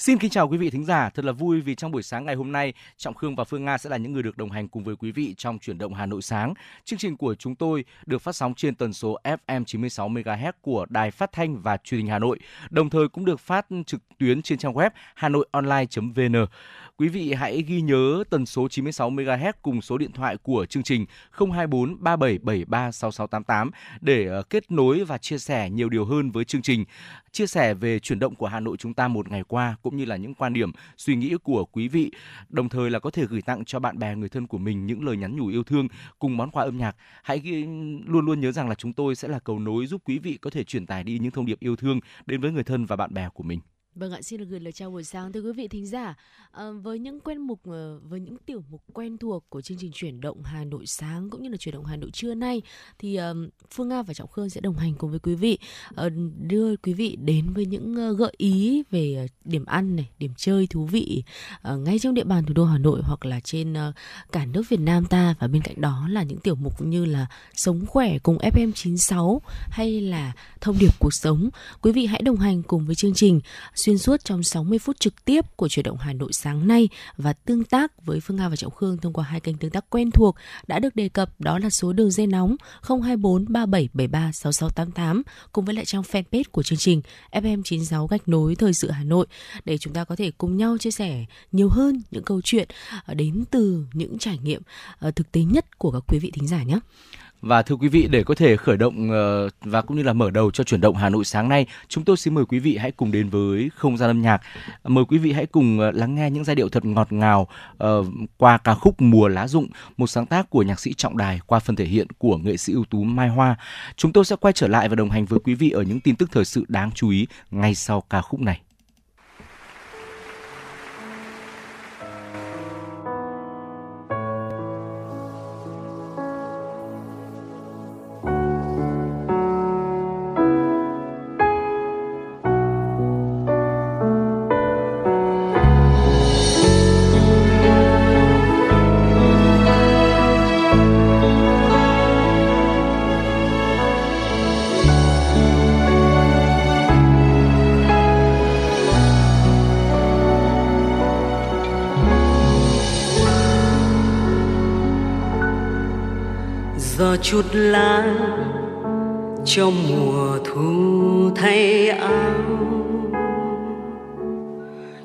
Xin kính chào quý vị thính giả, thật là vui vì trong buổi sáng ngày hôm nay, Trọng Khương và Phương Nga sẽ là những người được đồng hành cùng với quý vị trong chuyển động Hà Nội sáng. Chương trình của chúng tôi được phát sóng trên tần số FM 96 MHz của Đài Phát thanh và Truyền hình Hà Nội, đồng thời cũng được phát trực tuyến trên trang web hanoionline.vn. Quý vị hãy ghi nhớ tần số 96 MHz cùng số điện thoại của chương trình 024 3773 6688 để ờ, kết nối và chia sẻ nhiều điều hơn với chương trình, chia sẻ về chuyển động của Hà Nội chúng ta một ngày qua cũng cũng như là những quan điểm, suy nghĩ của quý vị. Đồng thời là có thể gửi tặng cho bạn bè người thân của mình những lời nhắn nhủ yêu thương cùng món quà âm nhạc. Hãy luôn luôn nhớ rằng là chúng tôi sẽ là cầu nối giúp quý vị có thể truyền tải đi những thông điệp yêu thương đến với người thân và bạn bè của mình. Vâng ạ, xin được gửi lời chào buổi sáng tới quý vị thính giả. À, với những quen mục ờ, với những tiểu mục quen thuộc của chương trình chuyển động Hà Nội sáng cũng như là chuyển động Hà Nội trưa nay thì um, Phương Nga và Trọng Khương sẽ đồng hành cùng với quý vị uh, đưa quý vị đến với những uh, gợi ý về điểm ăn này, điểm chơi thú vị uh, ngay trong địa bàn thủ đô Hà Nội hoặc là trên uh, cả nước Việt Nam ta và bên cạnh đó là những tiểu mục như là sống khỏe cùng FM96 hay là thông điệp cuộc sống. Quý vị hãy đồng hành cùng với chương trình xuyên suốt trong 60 phút trực tiếp của chuyển động Hà Nội sáng nay và tương tác với Phương Nga và Trọng Khương thông qua hai kênh tương tác quen thuộc đã được đề cập, đó là số đường dây nóng 024 3773 6688 cùng với lại trang fanpage của chương trình FM96 gạch nối thời sự Hà Nội để chúng ta có thể cùng nhau chia sẻ nhiều hơn những câu chuyện ờ, đến từ những trải nghiệm ờ, thực tế nhất của các quý vị thính giả nhé. Và thưa quý vị, để có thể khởi động ờ, và cũng như là mở đầu cho chuyển động Hà Nội sáng nay, chúng tôi xin mời quý vị hãy cùng đến với không gian âm nhạc. Mời quý vị hãy cùng ờ, lắng nghe những giai điệu thật ngọt ngào uh, qua ca khúc Mùa lá rụng, một sáng tác của nhạc sĩ Trọng Đài qua phần thể hiện của nghệ sĩ ưu tú Mai Hoa. Chúng tôi sẽ quay trở lại và đồng hành với quý vị ở những tin tức thời sự đáng chú ý ngay sau ca khúc này. Chút lá trong mùa thu thay áo.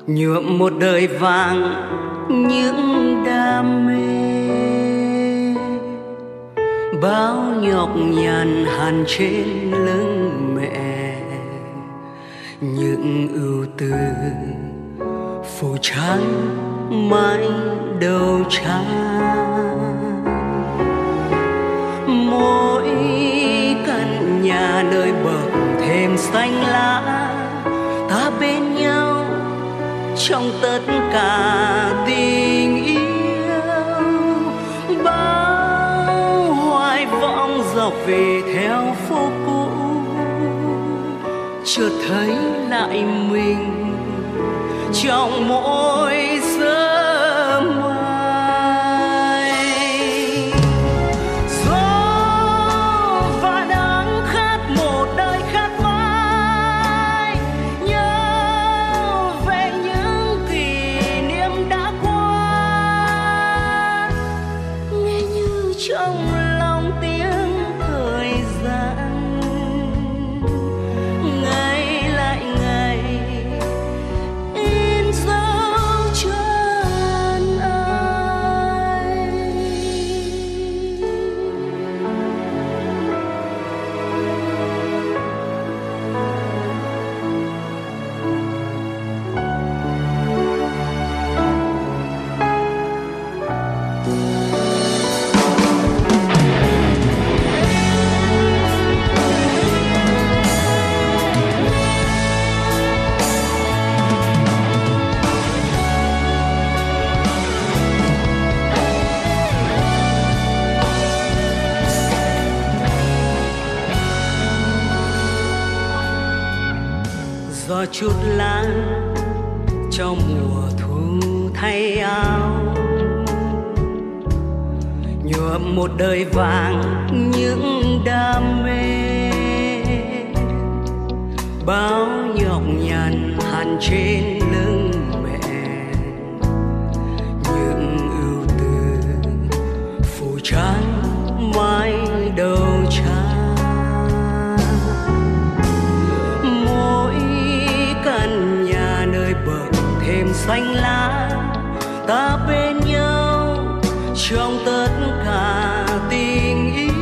Nhuộm một đời vàng những đam mê. Bao nhọc nhằn hằn trên lưng mẹ. Những ưu tư phủ trắng mãi đầu trắng xanh lá, ta bên nhau trong tất cả tình yêu. Bao hoài vọng dọc về theo phố cũ chợt thấy lại mình trong mỗi chút lá cho mùa thu thay áo. Nhuộm một đời vàng những đam mê. Bao nhọc nhằn hằn trên lưng mẹ. Những ưu tư phủ trắng mái đầu. Xanh lá, ta bên nhau trong tất cả tình yêu.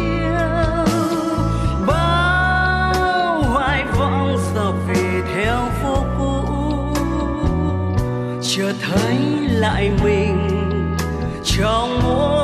Bao hoài vọng dập về theo phố cũ chợt thấy lại mình trong mỗi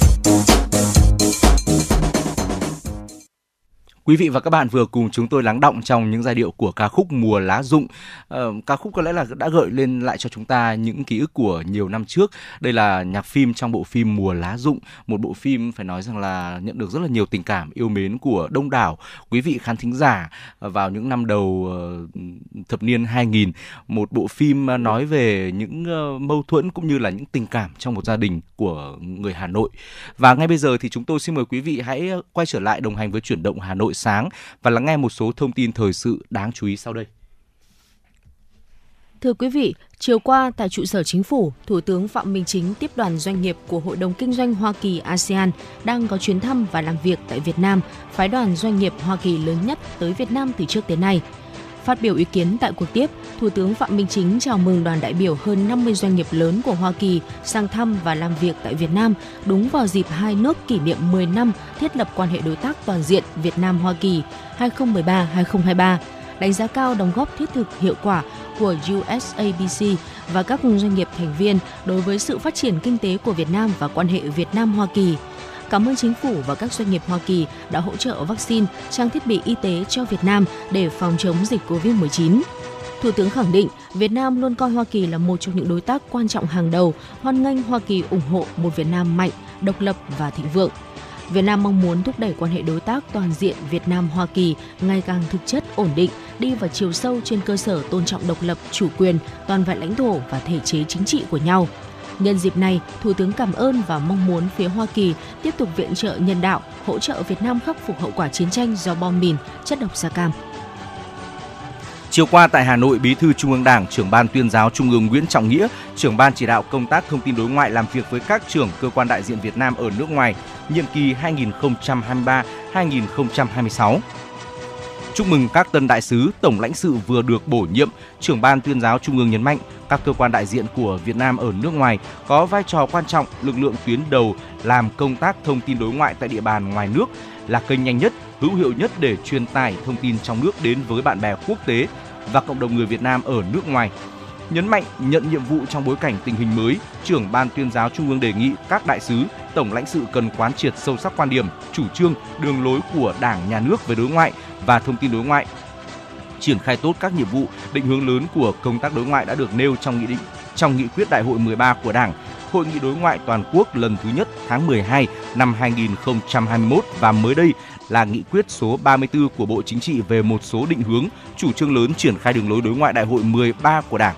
Quý vị và các bạn vừa cùng chúng tôi lắng động trong những giai điệu của ca khúc Mùa lá rụng. Ờ, ca khúc có lẽ là đã gợi lên lại cho chúng ta những ký ức của nhiều năm trước. Đây là nhạc phim trong bộ phim Mùa lá rụng, một bộ phim phải nói rằng là nhận được rất là nhiều tình cảm yêu mến của đông đảo quý vị khán thính giả vào những năm đầu ờ, thập niên 2000. Một bộ phim ờ, nói về những ờ, mâu thuẫn cũng như là những tình cảm trong một gia đình của người Hà Nội. Và ngay bây giờ thì chúng tôi xin mời quý vị hãy quay trở lại đồng hành với chuyển động Hà Nội sáng và lắng nghe một số thông tin thời sự đáng chú ý sau đây. Thưa quý vị, chiều qua tại trụ sở chính phủ, Thủ tướng Phạm Minh Chính tiếp đoàn doanh nghiệp của Hội đồng Kinh doanh Hoa Kỳ ASEAN đang có chuyến thăm và làm việc tại Việt Nam, phái đoàn doanh nghiệp Hoa Kỳ lớn nhất tới Việt Nam từ trước tới nay. Phát biểu ý kiến tại cuộc tiếp, Thủ tướng Phạm Minh Chính chào mừng đoàn đại biểu hơn 50 doanh nghiệp lớn của Hoa Kỳ sang thăm và làm việc tại Việt Nam đúng vào dịp hai nước kỷ niệm 10 năm thiết lập quan hệ đối tác toàn diện Việt Nam-Hoa Kỳ 2013-2023 đánh giá cao đóng góp thiết thực hiệu quả của USABC và các doanh nghiệp thành viên đối với sự phát triển kinh tế của Việt Nam và quan hệ Việt Nam-Hoa Kỳ. Cảm ơn chính phủ và các doanh nghiệp Hoa Kỳ đã hỗ trợ vaccine, trang thiết bị y tế cho Việt Nam để phòng chống dịch COVID-19. Thủ tướng khẳng định Việt Nam luôn coi Hoa Kỳ là một trong những đối tác quan trọng hàng đầu, hoan nghênh Hoa Kỳ ủng hộ một Việt Nam mạnh, độc lập và thịnh vượng. Việt Nam mong muốn thúc đẩy quan hệ đối tác toàn diện Việt Nam Hoa Kỳ ngày càng thực chất ổn định, đi vào chiều sâu trên cơ sở tôn trọng độc lập, chủ quyền, toàn vẹn lãnh thổ và thể chế chính trị của nhau. Nhân dịp này, Thủ tướng cảm ơn và mong muốn phía Hoa Kỳ tiếp tục viện trợ nhân đạo, hỗ trợ Việt Nam khắc phục hậu quả chiến tranh do bom mìn, chất độc da cam. Chiều qua tại Hà Nội, Bí thư Trung ương Đảng, trưởng ban tuyên giáo Trung ương Nguyễn Trọng Nghĩa, trưởng ban chỉ đạo công tác thông tin đối ngoại làm việc với các trưởng cơ quan đại diện Việt Nam ở nước ngoài, nhiệm kỳ 2023-2026. Chúc mừng các tân đại sứ, tổng lãnh sự vừa được bổ nhiệm, trưởng ban tuyên giáo Trung ương nhấn mạnh các cơ quan đại diện của Việt Nam ở nước ngoài có vai trò quan trọng, lực lượng tuyến đầu làm công tác thông tin đối ngoại tại địa bàn ngoài nước là kênh nhanh nhất, hữu hiệu nhất để truyền tải thông tin trong nước đến với bạn bè quốc tế và cộng đồng người Việt Nam ở nước ngoài. Nhấn mạnh nhận nhiệm vụ trong bối cảnh tình hình mới, trưởng ban tuyên giáo Trung ương đề nghị các đại sứ, tổng lãnh sự cần quán triệt sâu sắc quan điểm, chủ trương, đường lối của Đảng, Nhà nước về đối ngoại và thông tin đối ngoại, triển khai tốt các nhiệm vụ, định hướng lớn của công tác đối ngoại đã được nêu trong nghị định trong nghị quyết đại hội 13 của Đảng, Hội nghị đối ngoại toàn quốc lần thứ nhất tháng 12 năm 2021 và mới đây là nghị quyết số 34 của Bộ Chính trị về một số định hướng, chủ trương lớn triển khai đường lối đối ngoại đại hội 13 của Đảng.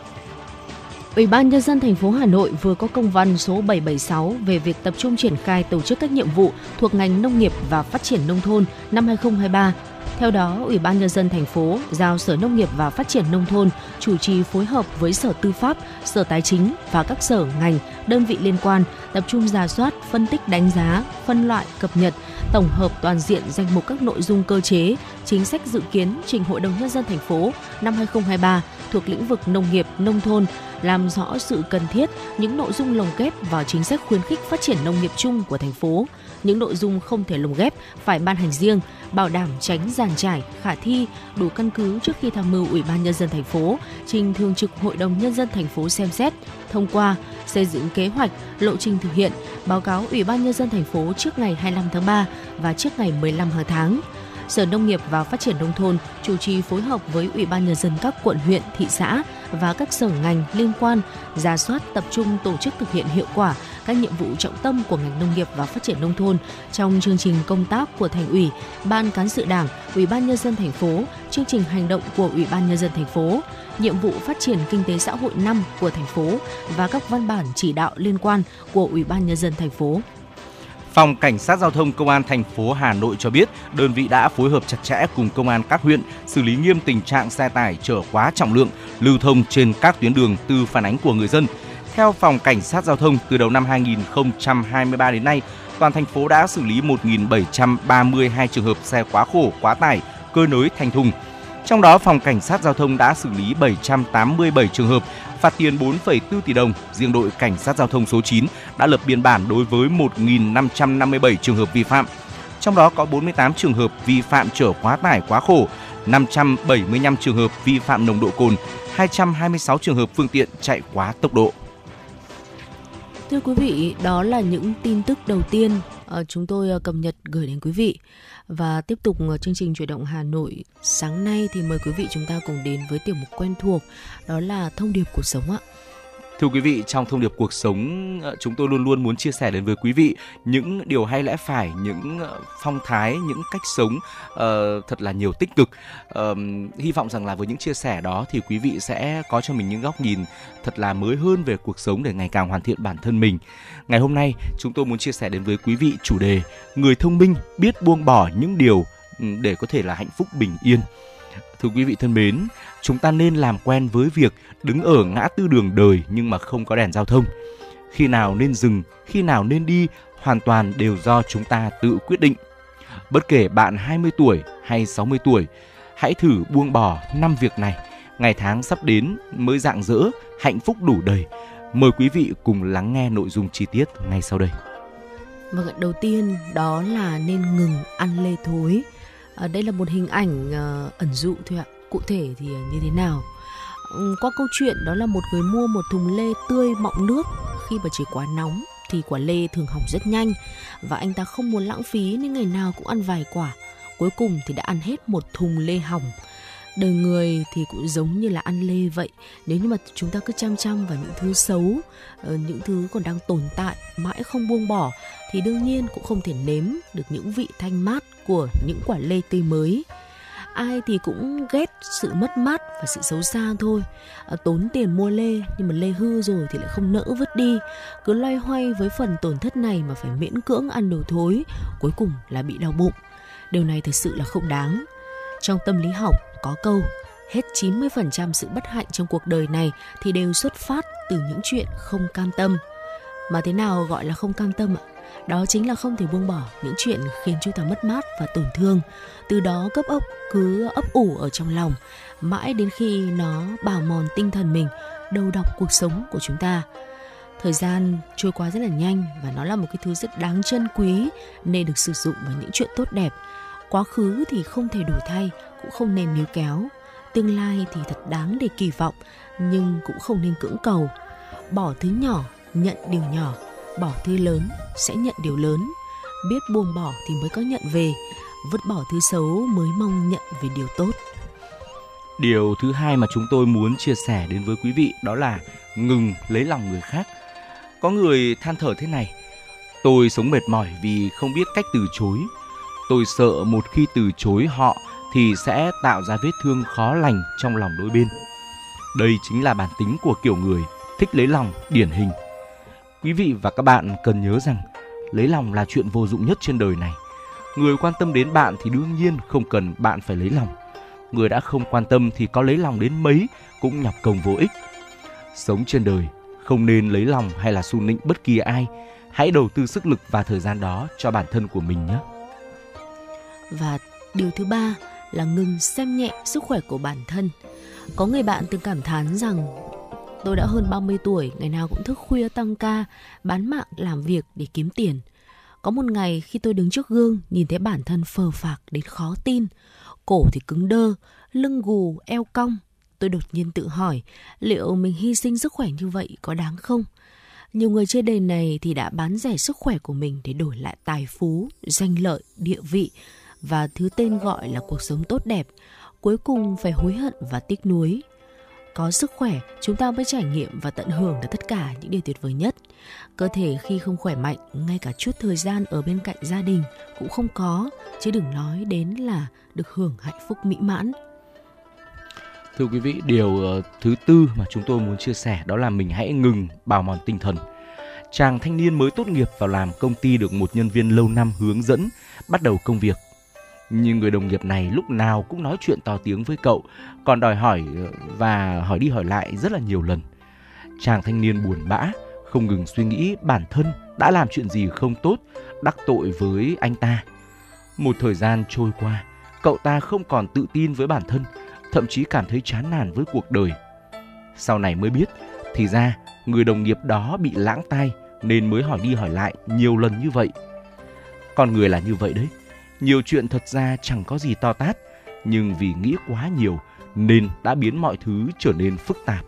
Ủy ban nhân dân thành phố Hà Nội vừa có công văn số 776 về việc tập trung triển khai tổ chức các nhiệm vụ thuộc ngành nông nghiệp và phát triển nông thôn năm 2023 theo đó, Ủy ban nhân dân thành phố giao Sở Nông nghiệp và Phát triển nông thôn chủ trì phối hợp với Sở Tư pháp, Sở Tài chính và các sở ngành, đơn vị liên quan tập trung giả soát, phân tích đánh giá, phân loại, cập nhật, tổng hợp toàn diện danh mục các nội dung cơ chế, chính sách dự kiến trình Hội đồng nhân dân thành phố năm 2023 thuộc lĩnh vực nông nghiệp, nông thôn, làm rõ sự cần thiết những nội dung lồng ghép vào chính sách khuyến khích phát triển nông nghiệp chung của thành phố, những nội dung không thể lồng ghép phải ban hành riêng, bảo đảm tránh giàn trải, khả thi, đủ căn cứ trước khi tham mưu Ủy ban nhân dân thành phố trình thường trực Hội đồng nhân dân thành phố xem xét, thông qua, xây dựng kế hoạch, lộ trình thực hiện, báo cáo Ủy ban nhân dân thành phố trước ngày 25 tháng 3 và trước ngày 15 hàng tháng. Sở Nông nghiệp và Phát triển nông thôn chủ trì phối hợp với Ủy ban nhân dân các quận huyện, thị xã và các sở ngành liên quan ra soát tập trung tổ chức thực hiện hiệu quả các nhiệm vụ trọng tâm của ngành nông nghiệp và phát triển nông thôn trong chương trình công tác của thành ủy, ban cán sự đảng, ủy ban nhân dân thành phố, chương trình hành động của ủy ban nhân dân thành phố, nhiệm vụ phát triển kinh tế xã hội năm của thành phố và các văn bản chỉ đạo liên quan của ủy ban nhân dân thành phố. Phòng Cảnh sát Giao thông Công an thành phố Hà Nội cho biết, đơn vị đã phối hợp chặt chẽ cùng công an các huyện xử lý nghiêm tình trạng xe tải chở quá trọng lượng lưu thông trên các tuyến đường từ phản ánh của người dân. Theo Phòng Cảnh sát Giao thông, từ đầu năm 2023 đến nay, toàn thành phố đã xử lý 1.732 trường hợp xe quá khổ, quá tải, cơi nới thành thùng. Trong đó, Phòng Cảnh sát Giao thông đã xử lý 787 trường hợp, phạt tiền 4,4 tỷ đồng. Riêng đội Cảnh sát Giao thông số 9 đã lập biên bản đối với 1.557 trường hợp vi phạm. Trong đó có 48 trường hợp vi phạm chở quá tải quá khổ, 575 trường hợp vi phạm nồng độ cồn, 226 trường hợp phương tiện chạy quá tốc độ. Thưa quý vị, đó là những tin tức đầu tiên Ờ, chúng tôi ờ, cập nhật gửi đến quý vị. Và tiếp tục ờ, chương trình chuyển động Hà Nội sáng nay thì mời quý vị chúng ta cùng đến với tiểu mục quen thuộc, đó là thông điệp cuộc sống ạ. Thưa quý vị, trong thông điệp cuộc sống, ờ, chúng tôi luôn luôn muốn chia sẻ đến với quý vị những điều hay lẽ phải, những ờ, phong thái, những cách sống uh, thật là nhiều tích cực. Uh, hy vọng rằng là với những chia sẻ đó thì quý vị sẽ có cho mình những góc nhìn thật là mới hơn về cuộc sống để ngày càng hoàn thiện bản thân mình. Ngày hôm nay, chúng tôi muốn chia sẻ đến với quý vị chủ đề Người thông minh biết buông bỏ những điều để có thể là hạnh phúc bình yên. Thưa quý vị thân mến, chúng ta nên làm quen với việc đứng ở ngã tư đường đời nhưng mà không có đèn giao thông. Khi nào nên dừng, khi nào nên đi hoàn toàn đều do chúng ta tự quyết định. Bất kể bạn 20 tuổi hay 60 tuổi, hãy thử buông bỏ năm việc này. Ngày tháng sắp đến mới dạng dỡ, hạnh phúc đủ đầy. Mời quý vị cùng lắng nghe nội dung chi tiết ngay sau đây. Vâng, đầu tiên đó là nên ngừng ăn lê thối. À, đây là một hình ảnh uh, ẩn dụ thôi ạ cụ thể thì à, như thế nào? Ừ, qua câu chuyện đó là một người mua một thùng lê tươi mọng nước. Khi mà trời quá nóng thì quả lê thường hỏng rất nhanh và anh ta không muốn lãng phí nên ngày nào cũng ăn vài quả. Cuối cùng thì đã ăn hết một thùng lê hỏng. Đời người thì cũng giống như là ăn lê vậy. Nếu như mà chúng ta cứ chăm chăm vào những thứ xấu ờ, những thứ còn đang tồn tại, mãi không buông bỏ, thì đương nhiên cũng không thể nếm được những vị thanh mát của những quả lê tươi mới ai thì cũng ghét sự mất mát và sự xấu xa thôi. À, tốn tiền mua lê nhưng mà lê hư rồi thì lại không nỡ vứt đi. Cứ loay hoay với phần tổn thất này mà phải miễn cưỡng ăn đồ thối cuối cùng là bị đau bụng. Điều này thực sự là không đáng. Trong tâm lý học có câu hết 90% sự bất hạnh trong cuộc đời này thì đều xuất phát từ những chuyện không cam tâm. Mà thế nào gọi là không cam tâm ạ? Đó chính là không thể buông bỏ những chuyện khiến chúng ta mất mát và tổn thương. Từ đó cấp ốc, cứ ấp ủ ở trong lòng, mãi đến khi nó bào mòn tinh thần mình, đầu độc cuộc sống của chúng ta. Thời gian trôi qua rất là nhanh và nó là một cái thứ rất đáng trân quý nên được sử dụng vào những chuyện tốt đẹp. Quá khứ thì không thể đổi thay, cũng không nên níu kéo. Tương lai thì thật đáng để kỳ vọng, nhưng cũng không nên cưỡng cầu. Bỏ thứ nhỏ, nhận điều nhỏ bỏ thứ lớn sẽ nhận điều lớn biết buông bỏ thì mới có nhận về vứt bỏ thứ xấu mới mong nhận về điều tốt Điều thứ hai mà chúng tôi muốn chia sẻ đến với quý vị đó là ngừng lấy lòng người khác. Có người than thở thế này, tôi sống mệt mỏi vì không biết cách từ chối. Tôi sợ một khi từ chối họ thì sẽ tạo ra vết thương khó lành trong lòng đôi bên. Đây chính là bản tính của kiểu người thích lấy lòng điển hình. Quý vị và các bạn cần nhớ rằng, lấy lòng là chuyện vô dụng nhất trên đời này. Người quan tâm đến bạn thì đương nhiên không cần bạn phải lấy lòng. Người đã không quan tâm thì có lấy lòng đến mấy cũng nhọc công vô ích. Sống trên đời, không nên lấy lòng hay là xu nịnh bất kỳ ai. Hãy đầu tư sức lực và thời gian đó cho bản thân của mình nhé. Và điều thứ ba là ngừng xem nhẹ sức khỏe của bản thân. Có người bạn từng cảm thán rằng tôi đã hơn 30 tuổi, ngày nào cũng thức khuya tăng ca, bán mạng làm việc để kiếm tiền. Có một ngày khi tôi đứng trước gương nhìn thấy bản thân phờ phạc đến khó tin, cổ thì cứng đơ, lưng gù, eo cong. Tôi đột nhiên tự hỏi liệu mình hy sinh sức khỏe như vậy có đáng không? Nhiều người trên đời này thì đã bán rẻ sức khỏe của mình để đổi lại tài phú, danh lợi, địa vị và thứ tên gọi là cuộc sống tốt đẹp, cuối cùng phải hối hận và tiếc nuối. Có sức khỏe, chúng ta mới trải nghiệm và tận hưởng được tất cả những điều tuyệt vời nhất. Cơ thể khi không khỏe mạnh, ngay cả chút thời gian ở bên cạnh gia đình cũng không có, chứ đừng nói đến là được hưởng hạnh phúc mỹ mãn. Thưa quý vị, điều ờ, thứ tư mà chúng tôi muốn chia sẻ đó là mình hãy ngừng bào mòn tinh thần. Chàng thanh niên mới tốt nghiệp vào làm công ty được một nhân viên lâu năm hướng dẫn bắt đầu công việc nhưng người đồng nghiệp này lúc nào cũng nói chuyện to tiếng với cậu, còn đòi hỏi ờ, và hỏi đi hỏi lại rất là nhiều lần. Chàng thanh niên buồn bã, không ngừng suy nghĩ bản thân đã làm chuyện gì không tốt, đắc tội với anh ta. Một thời gian trôi qua, cậu ta không còn tự tin với bản thân, thậm chí cảm thấy chán nản với cuộc đời. Sau này mới biết, thì ra người đồng nghiệp đó bị lãng tai nên mới hỏi đi hỏi lại nhiều lần như vậy. Con người là như vậy đấy nhiều chuyện thật ra chẳng có gì to tát, nhưng vì nghĩ quá nhiều nên đã biến mọi thứ trở nên phức tạp.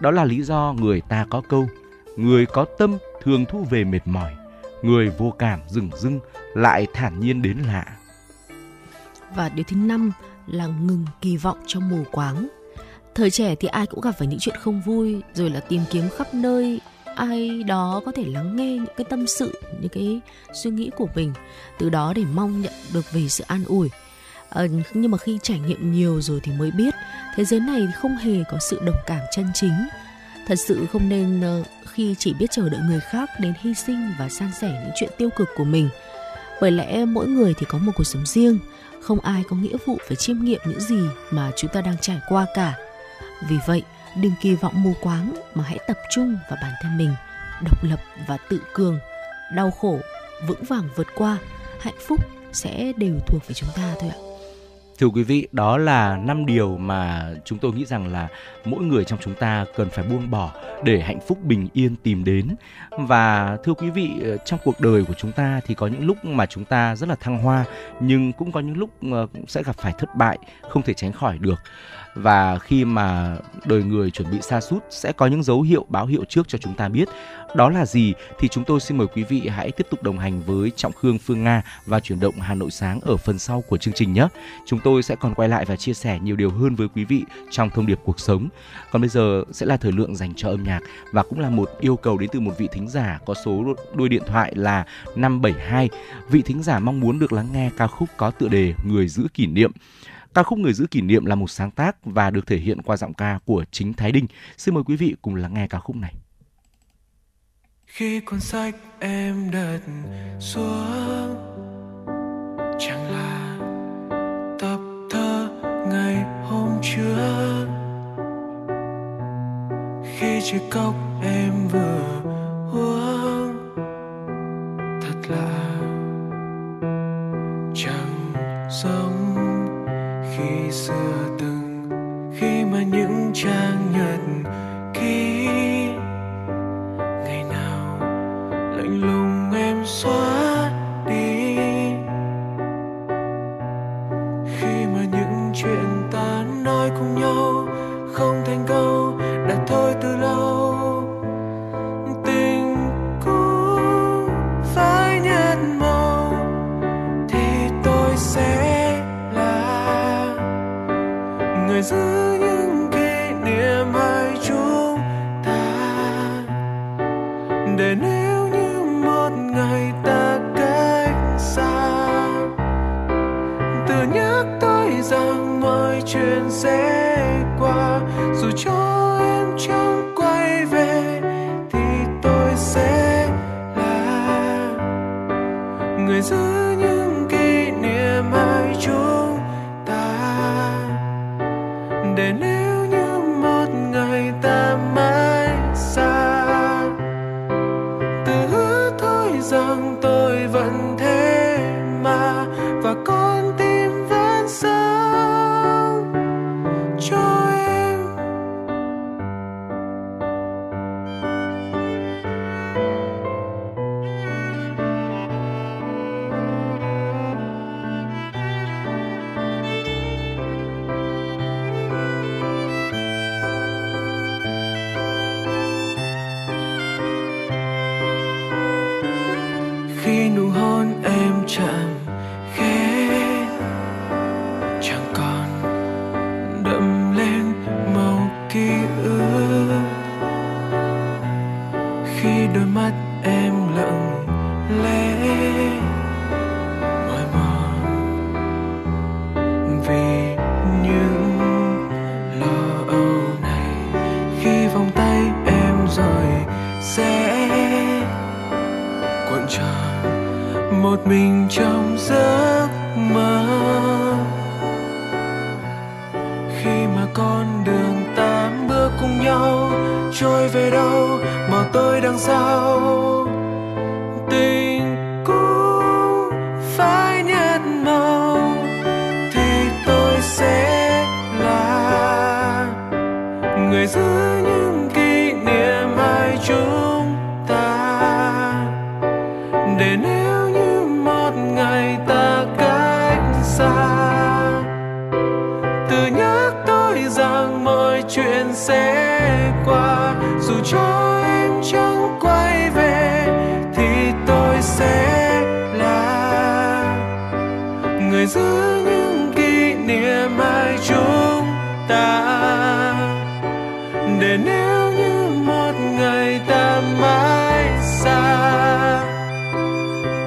Đó là lý do người ta có câu, người có tâm thường thu về mệt mỏi, người vô cảm rừng dưng lại thản nhiên đến lạ. Và điều thứ năm là ngừng kỳ vọng cho mù quáng. Thời trẻ thì ai cũng gặp phải những chuyện không vui, rồi là tìm kiếm khắp nơi ai đó có thể lắng nghe những cái tâm sự những cái suy nghĩ của mình từ đó để mong nhận được về sự an ủi. À, nhưng mà khi trải nghiệm nhiều rồi thì mới biết thế giới này không hề có sự đồng cảm chân chính. Thật sự không nên uh, khi chỉ biết chờ đợi người khác đến hy sinh và san sẻ những chuyện tiêu cực của mình. Bởi lẽ mỗi người thì có một cuộc sống riêng không ai có nghĩa vụ phải chiêm nghiệm những gì mà chúng ta đang trải qua cả. Vì vậy đừng kỳ vọng mù quáng mà hãy tập trung vào bản thân mình độc lập và tự cường. Đau khổ vững vàng vượt qua hạnh phúc sẽ đều thuộc về chúng ta thôi ạ. Thưa quý vị, đó là năm điều mà chúng tôi nghĩ rằng là mỗi người trong chúng ta cần phải buông bỏ để hạnh phúc bình yên tìm đến. Và thưa quý vị, ờ, trong cuộc đời của chúng ta thì có những lúc mà chúng ta rất là thăng hoa nhưng cũng có những lúc ờ, sẽ gặp phải thất bại không thể tránh khỏi được và khi mà đời người chuẩn bị xa sút sẽ có những dấu hiệu báo hiệu trước cho chúng ta biết đó là gì thì chúng tôi xin mời quý vị hãy tiếp tục đồng hành với Trọng Khương Phương Nga và chuyển động Hà Nội sáng ở phần sau của chương trình nhé. Chúng tôi sẽ còn quay lại và chia sẻ nhiều điều hơn với quý vị trong thông điệp cuộc sống. Còn bây giờ sẽ là thời lượng dành cho âm nhạc và cũng là một yêu cầu đến từ một vị thính giả có số đuôi điện thoại là 572. Vị thính giả mong muốn được lắng nghe ca khúc có tựa đề Người giữ kỷ niệm. Ca khúc Người giữ kỷ niệm là một sáng tác và được thể hiện qua giọng ca của chính Thái Đinh. Xin mời quý vị cùng lắng nghe ca khúc này. Khi cuốn sách em đặt xuống, Chẳng là tập thơ ngày hôm trước Khi chiếc cốc em vừa uống, Thật là. Trang nhật ký. Ngày nào lạnh lùng em xóa đi. Khi mà những chuyện ta nói cùng nhau không thành câu đã thôi từ lâu người giữ chuyện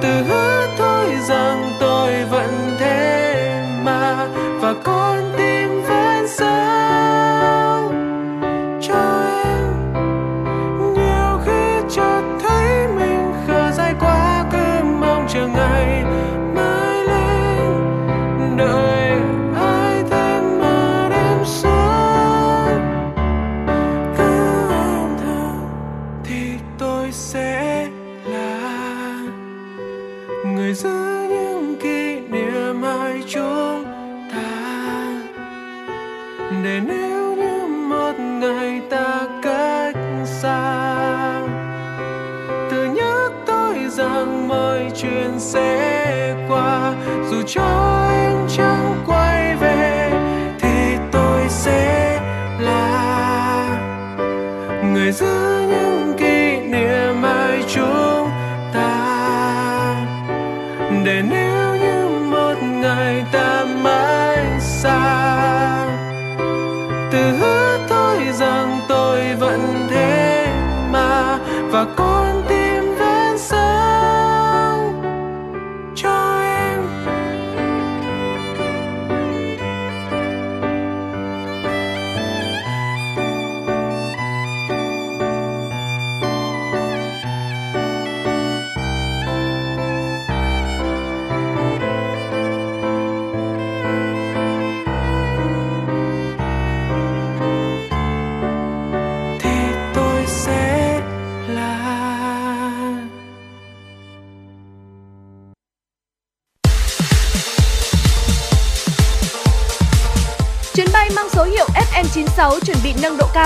tự hứa thôi rằng tôi vẫn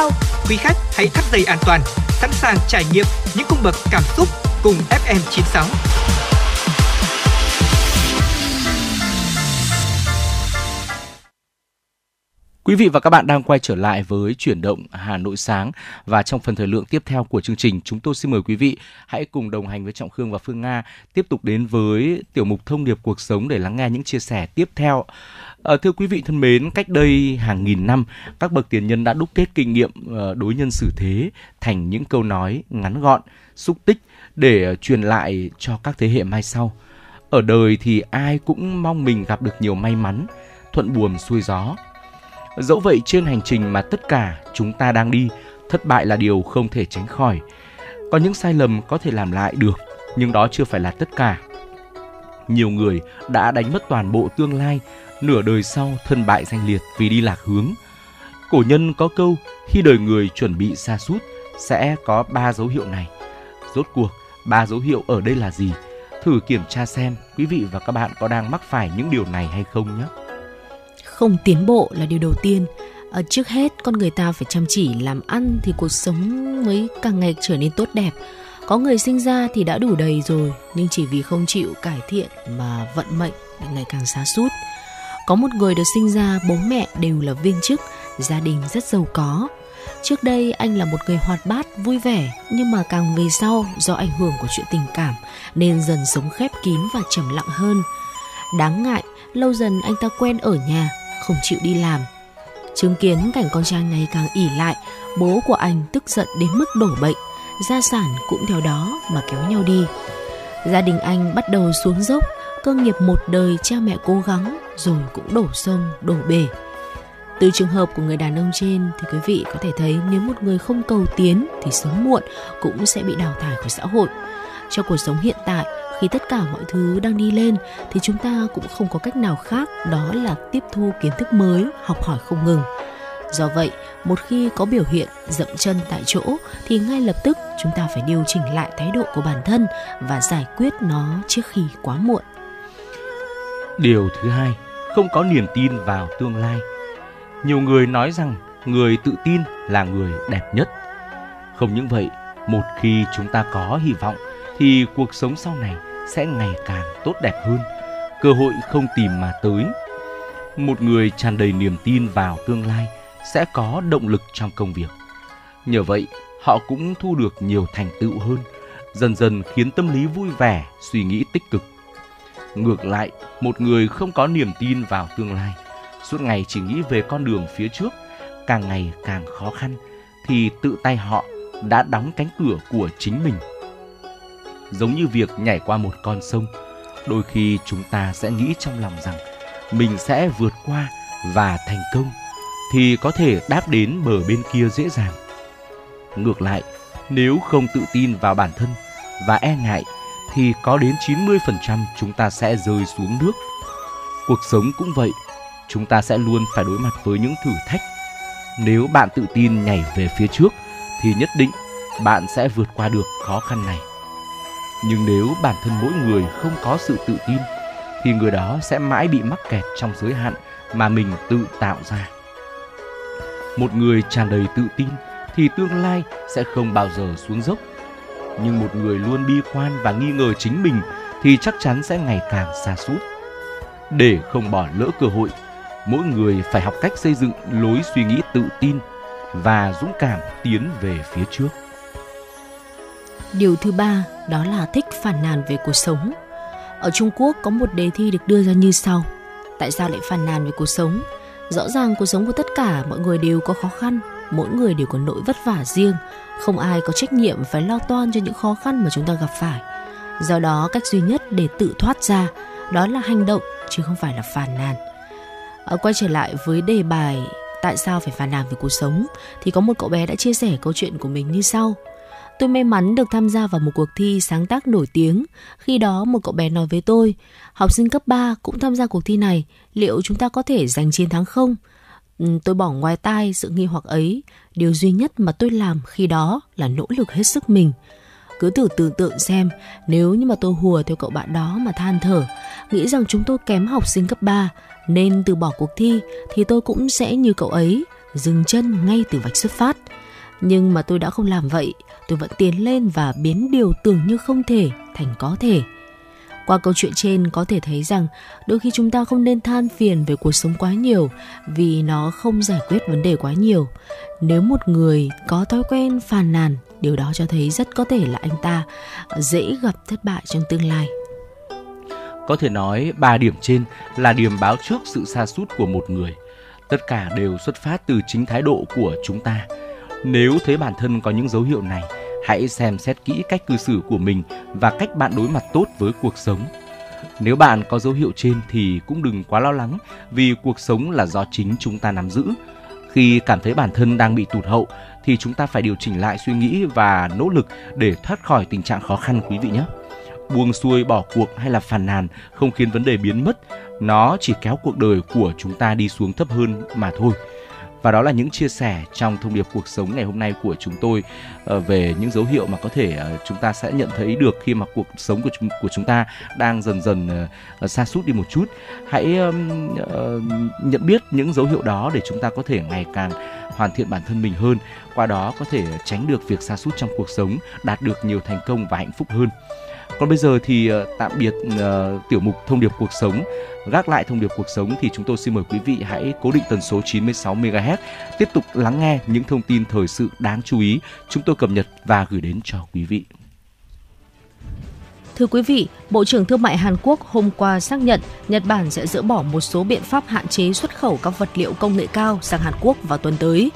cao. Quý khách hãy thắt dây an toàn, sẵn sàng trải nghiệm những cung bậc cảm xúc cùng FM96. Quý vị và các bạn đang quay trở lại với chuyển động Hà Nội sáng và trong phần thời lượng tiếp theo của chương trình chúng tôi xin mời quý vị hãy cùng đồng hành với Trọng Khương và Phương Nga tiếp tục đến với tiểu mục thông điệp cuộc sống để lắng nghe những chia sẻ tiếp theo. À, thưa quý vị thân mến, cách đây hàng nghìn năm, các bậc tiền nhân đã đúc kết kinh nghiệm ờ, đối nhân xử thế thành những câu nói ngắn gọn, xúc tích để truyền lại cho các thế hệ mai sau. Ở đời thì ai cũng mong mình gặp được nhiều may mắn, thuận buồm xuôi gió, Dẫu vậy trên hành trình mà tất cả chúng ta đang đi, thất bại là điều không thể tránh khỏi. Có những sai lầm có thể làm lại được, nhưng đó chưa phải là tất cả. Nhiều người đã đánh mất toàn bộ tương lai, nửa đời sau thân bại danh liệt vì đi lạc hướng. Cổ nhân có câu, khi đời người chuẩn bị xa sút sẽ có ba dấu hiệu này. Rốt cuộc, ba dấu hiệu ở đây là gì? Thử kiểm tra xem quý vị và các bạn có đang mắc phải những điều này hay không nhé không tiến bộ là điều đầu tiên à, trước hết con người ta phải chăm chỉ làm ăn thì cuộc sống mới càng ngày trở nên tốt đẹp có người sinh ra thì đã đủ đầy rồi nhưng chỉ vì không chịu cải thiện mà vận mệnh ngày càng xa sút có một người được sinh ra bố mẹ đều là viên chức gia đình rất giàu có trước đây anh là một người hoạt bát vui vẻ nhưng mà càng về sau do ảnh hưởng của chuyện tình cảm nên dần sống khép kín và trầm lặng hơn đáng ngại lâu dần anh ta quen ở nhà không chịu đi làm. Chứng kiến cảnh con trai ngày càng ỉ lại, bố của anh tức giận đến mức đổ bệnh, gia sản cũng theo đó mà kéo nhau đi. Gia đình anh bắt đầu xuống dốc, cơ nghiệp một đời cha mẹ cố gắng rồi cũng đổ sông, đổ bể. Từ trường hợp của người đàn ông trên thì quý vị có thể thấy nếu một người không cầu tiến thì sớm muộn cũng sẽ bị đào thải khỏi xã hội. Trong cuộc sống hiện tại, khi tất cả mọi thứ đang đi lên thì chúng ta cũng không có cách nào khác đó là tiếp thu kiến thức mới học hỏi không ngừng do vậy một khi có biểu hiện dậm chân tại chỗ thì ngay lập tức chúng ta phải điều chỉnh lại thái độ của bản thân và giải quyết nó trước khi quá muộn điều thứ hai, không có niềm tin vào tương lai. Nhiều người nói rằng người tự tin là người đẹp nhất. Không những vậy, một khi chúng ta có hy vọng thì cuộc sống sau này sẽ ngày càng tốt đẹp hơn. Cơ hội không tìm mà tới. Một người tràn đầy niềm tin vào tương lai sẽ có động lực trong công việc. Nhờ vậy, họ cũng thu được nhiều thành tựu hơn, dần dần khiến tâm lý vui vẻ, suy nghĩ tích cực ngược lại, một người không có niềm tin vào tương lai, suốt ngày chỉ nghĩ về con đường phía trước, càng ngày càng khó khăn, thì tự tay họ đã đóng cánh cửa của chính mình. Giống như việc nhảy qua một con sông, đôi khi chúng ta sẽ nghĩ trong lòng rằng mình sẽ vượt qua và thành công, thì có thể đáp đến bờ bên kia dễ dàng. Ngược lại, nếu không tự tin vào bản thân và e ngại thì có đến 90% chúng ta sẽ rơi xuống nước. Cuộc sống cũng vậy, chúng ta sẽ luôn phải đối mặt với những thử thách. Nếu bạn tự tin nhảy về phía trước thì nhất định bạn sẽ vượt qua được khó khăn này nhưng nếu bản thân mỗi người không có sự tự tin thì người đó sẽ mãi bị mắc kẹt trong giới hạn mà mình tự tạo ra một người tràn đầy tự tin thì tương lai sẽ không bao giờ xuống dốc nhưng một người luôn bi quan và nghi ngờ chính mình thì chắc chắn sẽ ngày càng xa sút để không bỏ lỡ cơ hội mỗi người phải học cách xây dựng lối suy nghĩ tự tin và dũng cảm tiến về phía trước Điều thứ ba đó là thích phản nàn về cuộc sống. Ở Trung Quốc có một đề thi được đưa ra như sau. Tại sao lại phản nàn về cuộc sống? Rõ ràng cuộc sống của tất cả mọi người đều có khó khăn, mỗi người đều có nỗi vất vả riêng, không ai có trách nhiệm phải lo toan cho những khó khăn mà chúng ta gặp phải. Do đó cách duy nhất để tự thoát ra đó là hành động chứ không phải là phàn nàn. à, quay trở lại với đề bài tại sao phải phàn nàn về cuộc sống thì có một cậu bé đã chia sẻ câu chuyện của mình như sau. Tôi may mắn được tham gia vào một cuộc thi sáng tác nổi tiếng. Khi đó một cậu bé nói với tôi, học sinh cấp 3 cũng tham gia cuộc thi này, liệu chúng ta có thể giành chiến thắng không? Ừ, tôi bỏ ngoài tai sự nghi hoặc ấy, điều duy nhất mà tôi làm khi đó là nỗ lực hết sức mình. Cứ thử tưởng tượng xem, nếu như mà tôi hùa theo cậu bạn đó mà than thở, nghĩ rằng chúng tôi kém học sinh cấp 3 nên từ bỏ cuộc thi thì tôi cũng sẽ như cậu ấy, dừng chân ngay từ vạch xuất phát. Nhưng mà tôi đã không làm vậy tôi vẫn tiến lên và biến điều tưởng như không thể thành có thể. Qua câu chuyện trên có thể thấy rằng đôi khi chúng ta không nên than phiền về cuộc sống quá nhiều vì nó không giải quyết vấn đề quá nhiều. Nếu một người có thói quen phàn nàn, điều đó cho thấy rất có thể là anh ta dễ gặp thất bại trong tương lai. Có thể nói ba điểm trên là điểm báo trước sự sa sút của một người. Tất cả đều xuất phát từ chính thái độ của chúng ta. Nếu thấy bản thân có những dấu hiệu này, hãy xem xét kỹ cách cư xử của mình và cách bạn đối mặt tốt với cuộc sống. Nếu bạn có dấu hiệu trên thì cũng đừng quá lo lắng vì cuộc sống là do chính chúng ta nắm giữ. Khi cảm thấy bản thân đang bị tụt hậu thì chúng ta phải điều chỉnh lại suy nghĩ và nỗ lực để thoát khỏi tình trạng khó khăn quý vị nhé. Buông xuôi bỏ cuộc hay là phàn nàn không khiến vấn đề biến mất, nó chỉ kéo cuộc đời của chúng ta đi xuống thấp hơn mà thôi. Và đó là những chia sẻ trong thông điệp cuộc sống ngày hôm nay của chúng tôi ờ, về những dấu hiệu mà có thể ờ, chúng ta sẽ nhận thấy được khi mà cuộc sống của chúng của chúng ta đang dần dần ờ, xa sút đi một chút. Hãy nhận biết những dấu hiệu đó để chúng ta có thể ngày càng hoàn thiện bản thân mình hơn, qua đó có thể tránh được việc xa sút trong cuộc sống, đạt được nhiều thành công và hạnh phúc hơn. Còn bây giờ thì ờ, tạm biệt uh, tiểu mục thông điệp cuộc sống. Gác lại thông điệp cuộc sống thì chúng tôi xin mời quý vị hãy cố định tần số 96 MHz tiếp tục lắng nghe những thông tin thời sự đáng chú ý chúng tôi cập nhật và gửi đến cho quý vị. Thưa quý vị, Bộ trưởng Thương mại Hàn Quốc hôm qua xác nhận Nhật Bản sẽ dỡ bỏ một số biện pháp hạn chế xuất khẩu các vật liệu công nghệ cao sang Hàn Quốc vào tuần tới.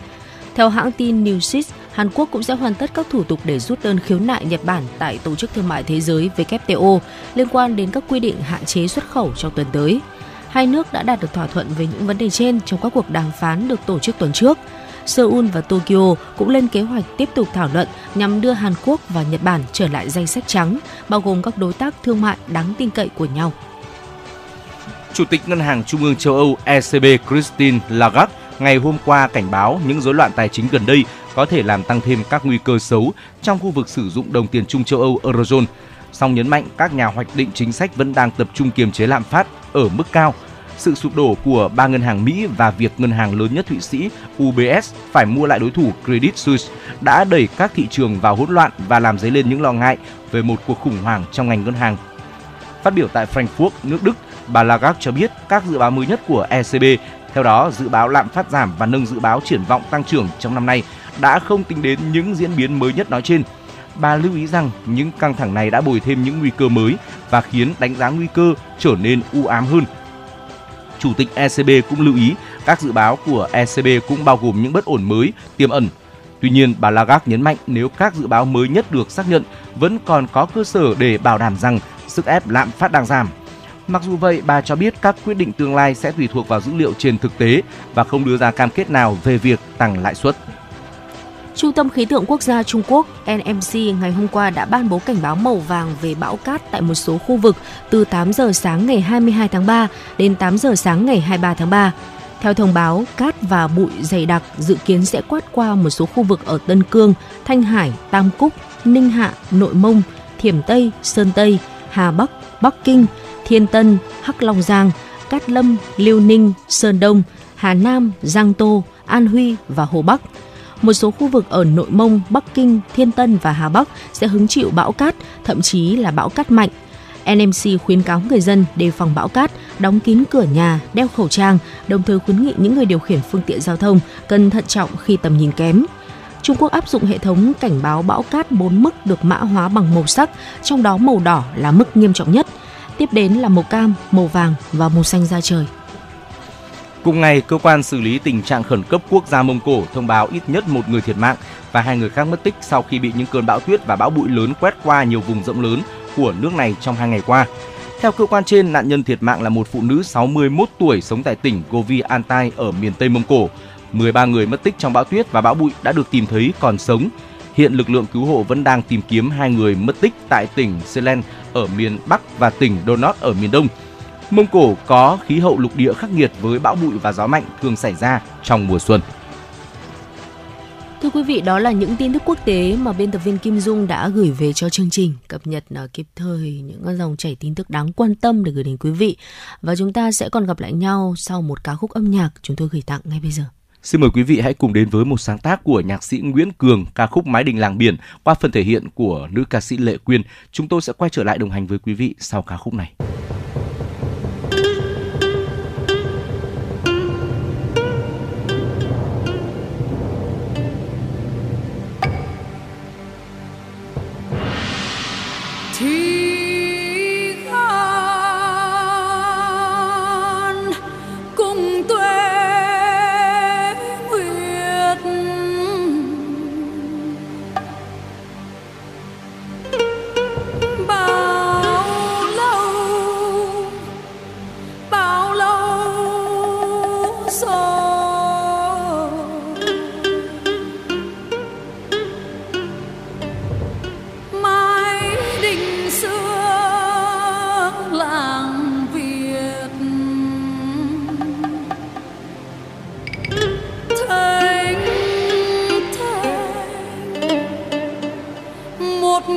Theo hãng tin Newsys, Hàn Quốc cũng sẽ hoàn tất các thủ tục để rút đơn khiếu nại Nhật Bản tại Tổ chức Thương mại Thế giới WTO liên quan đến các quy định hạn chế xuất khẩu trong tuần tới. Hai nước đã đạt được thỏa thuận về những vấn đề trên trong các cuộc đàm phán được tổ chức tuần trước. Seoul và Tokyo cũng lên kế hoạch tiếp tục thảo luận nhằm đưa Hàn Quốc và Nhật Bản trở lại danh sách trắng, bao gồm các đối tác thương mại đáng tin cậy của nhau. Chủ tịch Ngân hàng Trung ương châu Âu ECB Christine Lagarde ngày hôm qua cảnh báo những rối loạn tài chính gần đây có thể làm tăng thêm các nguy cơ xấu trong khu vực sử dụng đồng tiền chung châu Âu Eurozone. Song nhấn mạnh các nhà hoạch định chính sách vẫn đang tập trung kiềm chế lạm phát ở mức cao. Sự sụp đổ của ba ngân hàng Mỹ và việc ngân hàng lớn nhất Thụy Sĩ UBS phải mua lại đối thủ Credit Suisse đã đẩy các thị trường vào hỗn loạn và làm dấy lên những lo ngại về một cuộc khủng hoảng trong ngành ngân hàng. Phát biểu tại Frankfurt, nước Đức, bà Lagarde cho biết các dự báo mới nhất của ECB theo đó, dự báo lạm phát giảm và nâng dự báo triển vọng tăng trưởng trong năm nay đã không tính đến những diễn biến mới nhất nói trên. Bà lưu ý rằng những căng thẳng này đã bồi thêm những nguy cơ mới và khiến đánh giá nguy cơ trở nên u ám hơn. Chủ tịch ECB cũng lưu ý các dự báo của ECB cũng bao gồm những bất ổn mới tiềm ẩn. Tuy nhiên, bà Lagarde nhấn mạnh nếu các dự báo mới nhất được xác nhận, vẫn còn có cơ sở để bảo đảm rằng sức ép lạm phát đang giảm. Mặc dù vậy, bà cho biết các quyết định tương lai sẽ tùy thuộc vào dữ liệu trên thực tế và không đưa ra cam kết nào về việc tăng lãi suất. Trung tâm Khí tượng Quốc gia Trung Quốc NMC ngày hôm qua đã ban bố cảnh báo màu vàng về bão cát tại một số khu vực từ 8 giờ sáng ngày 22 tháng 3 đến 8 giờ sáng ngày 23 tháng 3. Theo thông báo, cát và bụi dày đặc dự kiến sẽ quát qua một số khu vực ở Tân Cương, Thanh Hải, Tam Cúc, Ninh Hạ, Nội Mông, Thiểm Tây, Sơn Tây, Hà Bắc, Bắc Kinh, Thiên Tân, Hắc Long Giang, Cát Lâm, Liêu Ninh, Sơn Đông, Hà Nam, Giang Tô, An Huy và Hồ Bắc. Một số khu vực ở Nội Mông, Bắc Kinh, Thiên Tân và Hà Bắc sẽ hứng chịu bão cát, thậm chí là bão cát mạnh. NMC khuyến cáo người dân đề phòng bão cát, đóng kín cửa nhà, đeo khẩu trang, đồng thời khuyến nghị những người điều khiển phương tiện giao thông cần thận trọng khi tầm nhìn kém. Trung Quốc áp dụng hệ thống cảnh báo bão cát 4 mức được mã hóa bằng màu sắc, trong đó màu đỏ là mức nghiêm trọng nhất – tiếp đến là màu cam, màu vàng và màu xanh da trời. Cùng ngày, cơ quan xử lý tình trạng khẩn cấp quốc gia Mông Cổ thông báo ít nhất một người thiệt mạng và hai người khác mất tích sau khi bị những cơn bão tuyết và bão bụi lớn quét qua nhiều vùng rộng lớn của nước này trong hai ngày qua. Theo cơ quan trên, nạn nhân thiệt mạng là một phụ nữ 61 tuổi sống tại tỉnh Govi Antai ở miền Tây Mông Cổ. 13 người mất tích trong bão tuyết và bão bụi đã được tìm thấy còn sống. Hiện lực lượng cứu hộ vẫn đang tìm kiếm hai người mất tích tại tỉnh Selen ở miền Bắc và tỉnh Donot ở miền Đông. Mông Cổ có khí hậu lục địa khắc nghiệt với bão bụi và gió mạnh thường xảy ra trong mùa xuân. Thưa quý vị, đó là những tin tức quốc tế mà biên tập viên Kim Dung đã gửi về cho chương trình, cập nhật uh, kịp thời những dòng chảy tin tức đáng quan tâm để gửi đến quý vị. Và chúng ta sẽ còn gặp lại nhau sau một ca khúc âm nhạc chúng tôi gửi tặng ngay bây giờ. Xin mời quý vị hãy cùng đến với một sáng tác của nhạc sĩ Nguyễn Cường, ca khúc Mái đình làng biển qua phần thể hiện của nữ ca sĩ Lệ Quyên. Chúng tôi sẽ quay trở lại đồng hành với quý vị sau ca khúc này.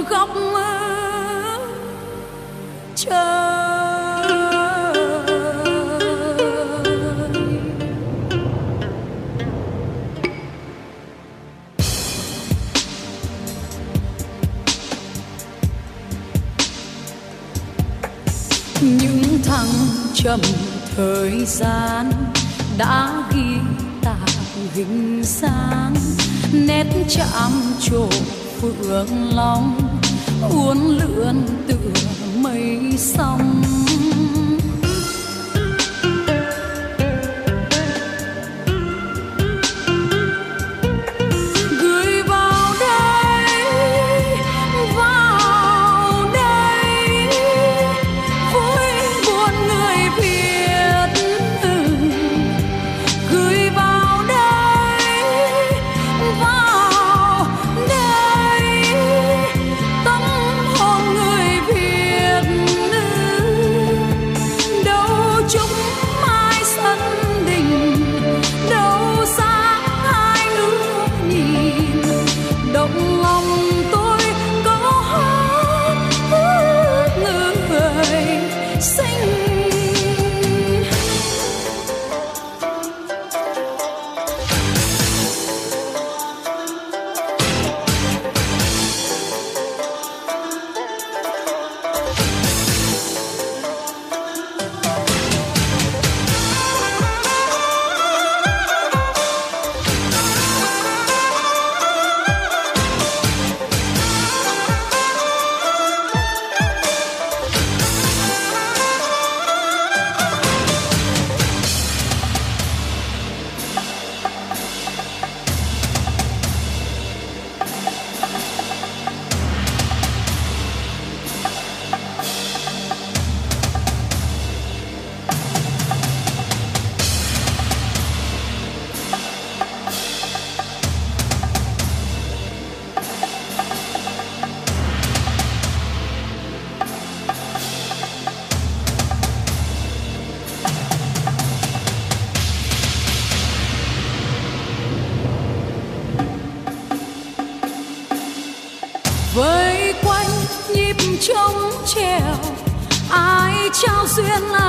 góc trời. Những thăng trầm thời gian đã ghi tạc hình dáng nét chạm trổ phượng long uốn lượn tựa mây sông. 喧闹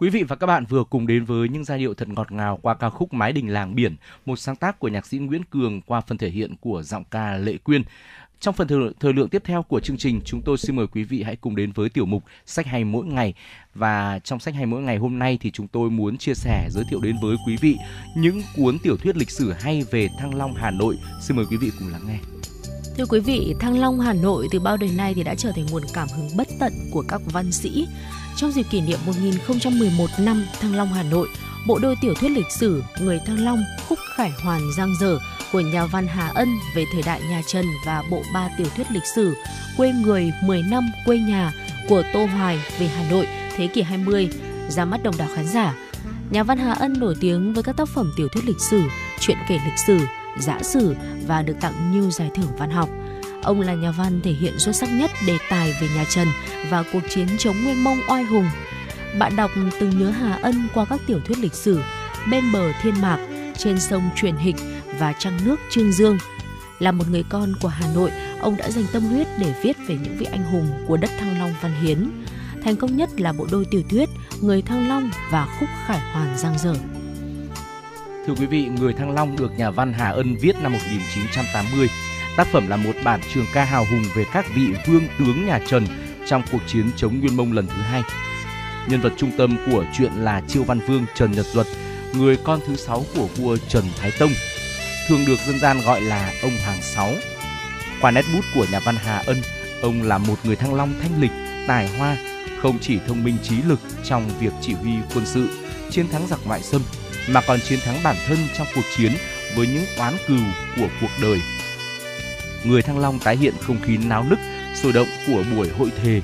Quý vị và các bạn vừa cùng đến với những giai điệu thật ngọt ngào qua ca khúc Mái đình làng biển, một sáng tác của nhạc sĩ Nguyễn Cường qua phần thể hiện của giọng ca Lệ Quyên. Trong phần thời, thời lượng tiếp theo của chương trình, chúng tôi xin mời quý vị hãy cùng đến với tiểu mục Sách hay mỗi ngày. Và trong Sách hay mỗi ngày hôm nay thì chúng tôi muốn chia sẻ, giới thiệu đến với quý vị những cuốn tiểu thuyết lịch sử hay về Thăng Long, Hà Nội. Xin mời quý vị cùng lắng nghe. Thưa quý vị, Thăng Long Hà Nội từ bao đời nay thì đã trở thành nguồn cảm hứng bất tận của các văn sĩ. Trong dịp kỷ niệm 1011 năm Thăng Long Hà Nội, bộ đôi tiểu thuyết lịch sử Người Thăng Long, Khúc Khải Hoàn Giang Dở của nhà văn Hà Ân về thời đại nhà Trần và bộ ba tiểu thuyết lịch sử Quê người 10 năm quê nhà của Tô Hoài về Hà Nội thế kỷ 20 ra mắt đồng đảo khán giả. Nhà văn Hà Ân nổi tiếng với các tác phẩm tiểu thuyết lịch sử, truyện kể lịch sử, giã sử và được tặng nhiều giải thưởng văn học. Ông là nhà văn thể hiện xuất sắc nhất đề tài về nhà Trần và cuộc chiến chống Nguyên Mông oai hùng. Bạn đọc từng nhớ Hà Ân qua các tiểu thuyết lịch sử Bên bờ thiên mạc, Trên sông truyền hịch và Trăng nước Trương Dương. Là một người con của Hà Nội, ông đã dành tâm huyết để viết về những vị anh hùng của đất Thăng Long Văn Hiến. Thành công nhất là bộ đôi tiểu thuyết Người Thăng Long và Khúc Khải Hoàn Giang Dở. Thưa quý vị, Người Thăng Long được nhà văn Hà Ân viết năm 1980. Tác phẩm là một bản trường ca hào hùng về các vị vương tướng nhà Trần trong cuộc chiến chống Nguyên Mông lần thứ hai. Nhân vật trung tâm của chuyện là Triệu Văn Vương Trần Nhật Duật, người con thứ sáu của vua Trần Thái Tông, thường được dân gian gọi là ông hàng sáu. Qua nét bút của nhà văn Hà Ân, ông là một người Thăng Long thanh lịch, tài hoa, không chỉ thông minh trí lực trong việc chỉ huy quân sự, chiến thắng giặc ngoại xâm, mà còn chiến thắng bản thân trong cuộc chiến với những oán cừu của cuộc đời. Người Thăng Long tái hiện không khí náo nức, sôi động của buổi hội thề,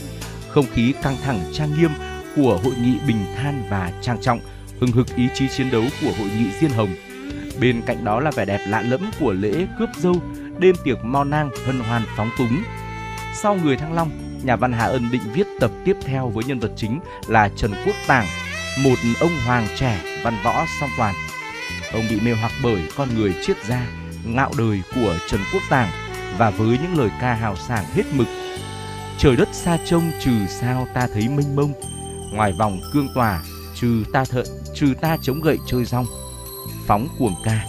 không khí căng thẳng trang nghiêm của hội nghị bình than và trang trọng, hừng hực ý chí chiến đấu của hội nghị Diên Hồng. Bên cạnh đó là vẻ đẹp lạ lẫm của lễ cướp dâu, đêm tiệc mo nang hân hoan phóng túng. Sau người Thăng Long, nhà văn Hà Ân định viết tập tiếp theo với nhân vật chính là Trần Quốc Tàng, một ông hoàng trẻ văn võ song toàn. Ông bị mê hoặc bởi con người triết gia, ngạo đời của Trần Quốc Tàng và với những lời ca hào sảng hết mực. Trời đất xa trông trừ sao ta thấy mênh mông, ngoài vòng cương tòa trừ ta thợ trừ ta chống gậy chơi rong. Phóng cuồng ca.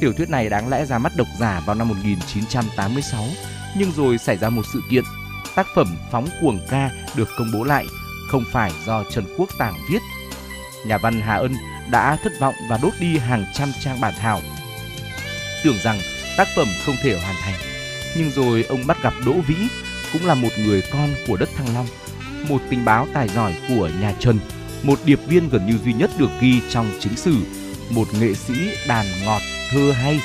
Tiểu thuyết này đáng lẽ ra mắt độc giả vào năm 1986, nhưng rồi xảy ra một sự kiện. Tác phẩm Phóng cuồng ca được công bố lại không phải do Trần Quốc Tàng viết. Nhà văn Hà Ân đã thất vọng và đốt đi hàng trăm trang bản thảo. Tưởng rằng tác phẩm không thể hoàn thành, nhưng rồi ông bắt gặp Đỗ Vĩ, cũng là một người con của đất Thăng Long, một tình báo tài giỏi của nhà Trần, một điệp viên gần như duy nhất được ghi trong chính sử, một nghệ sĩ đàn ngọt, thơ hay,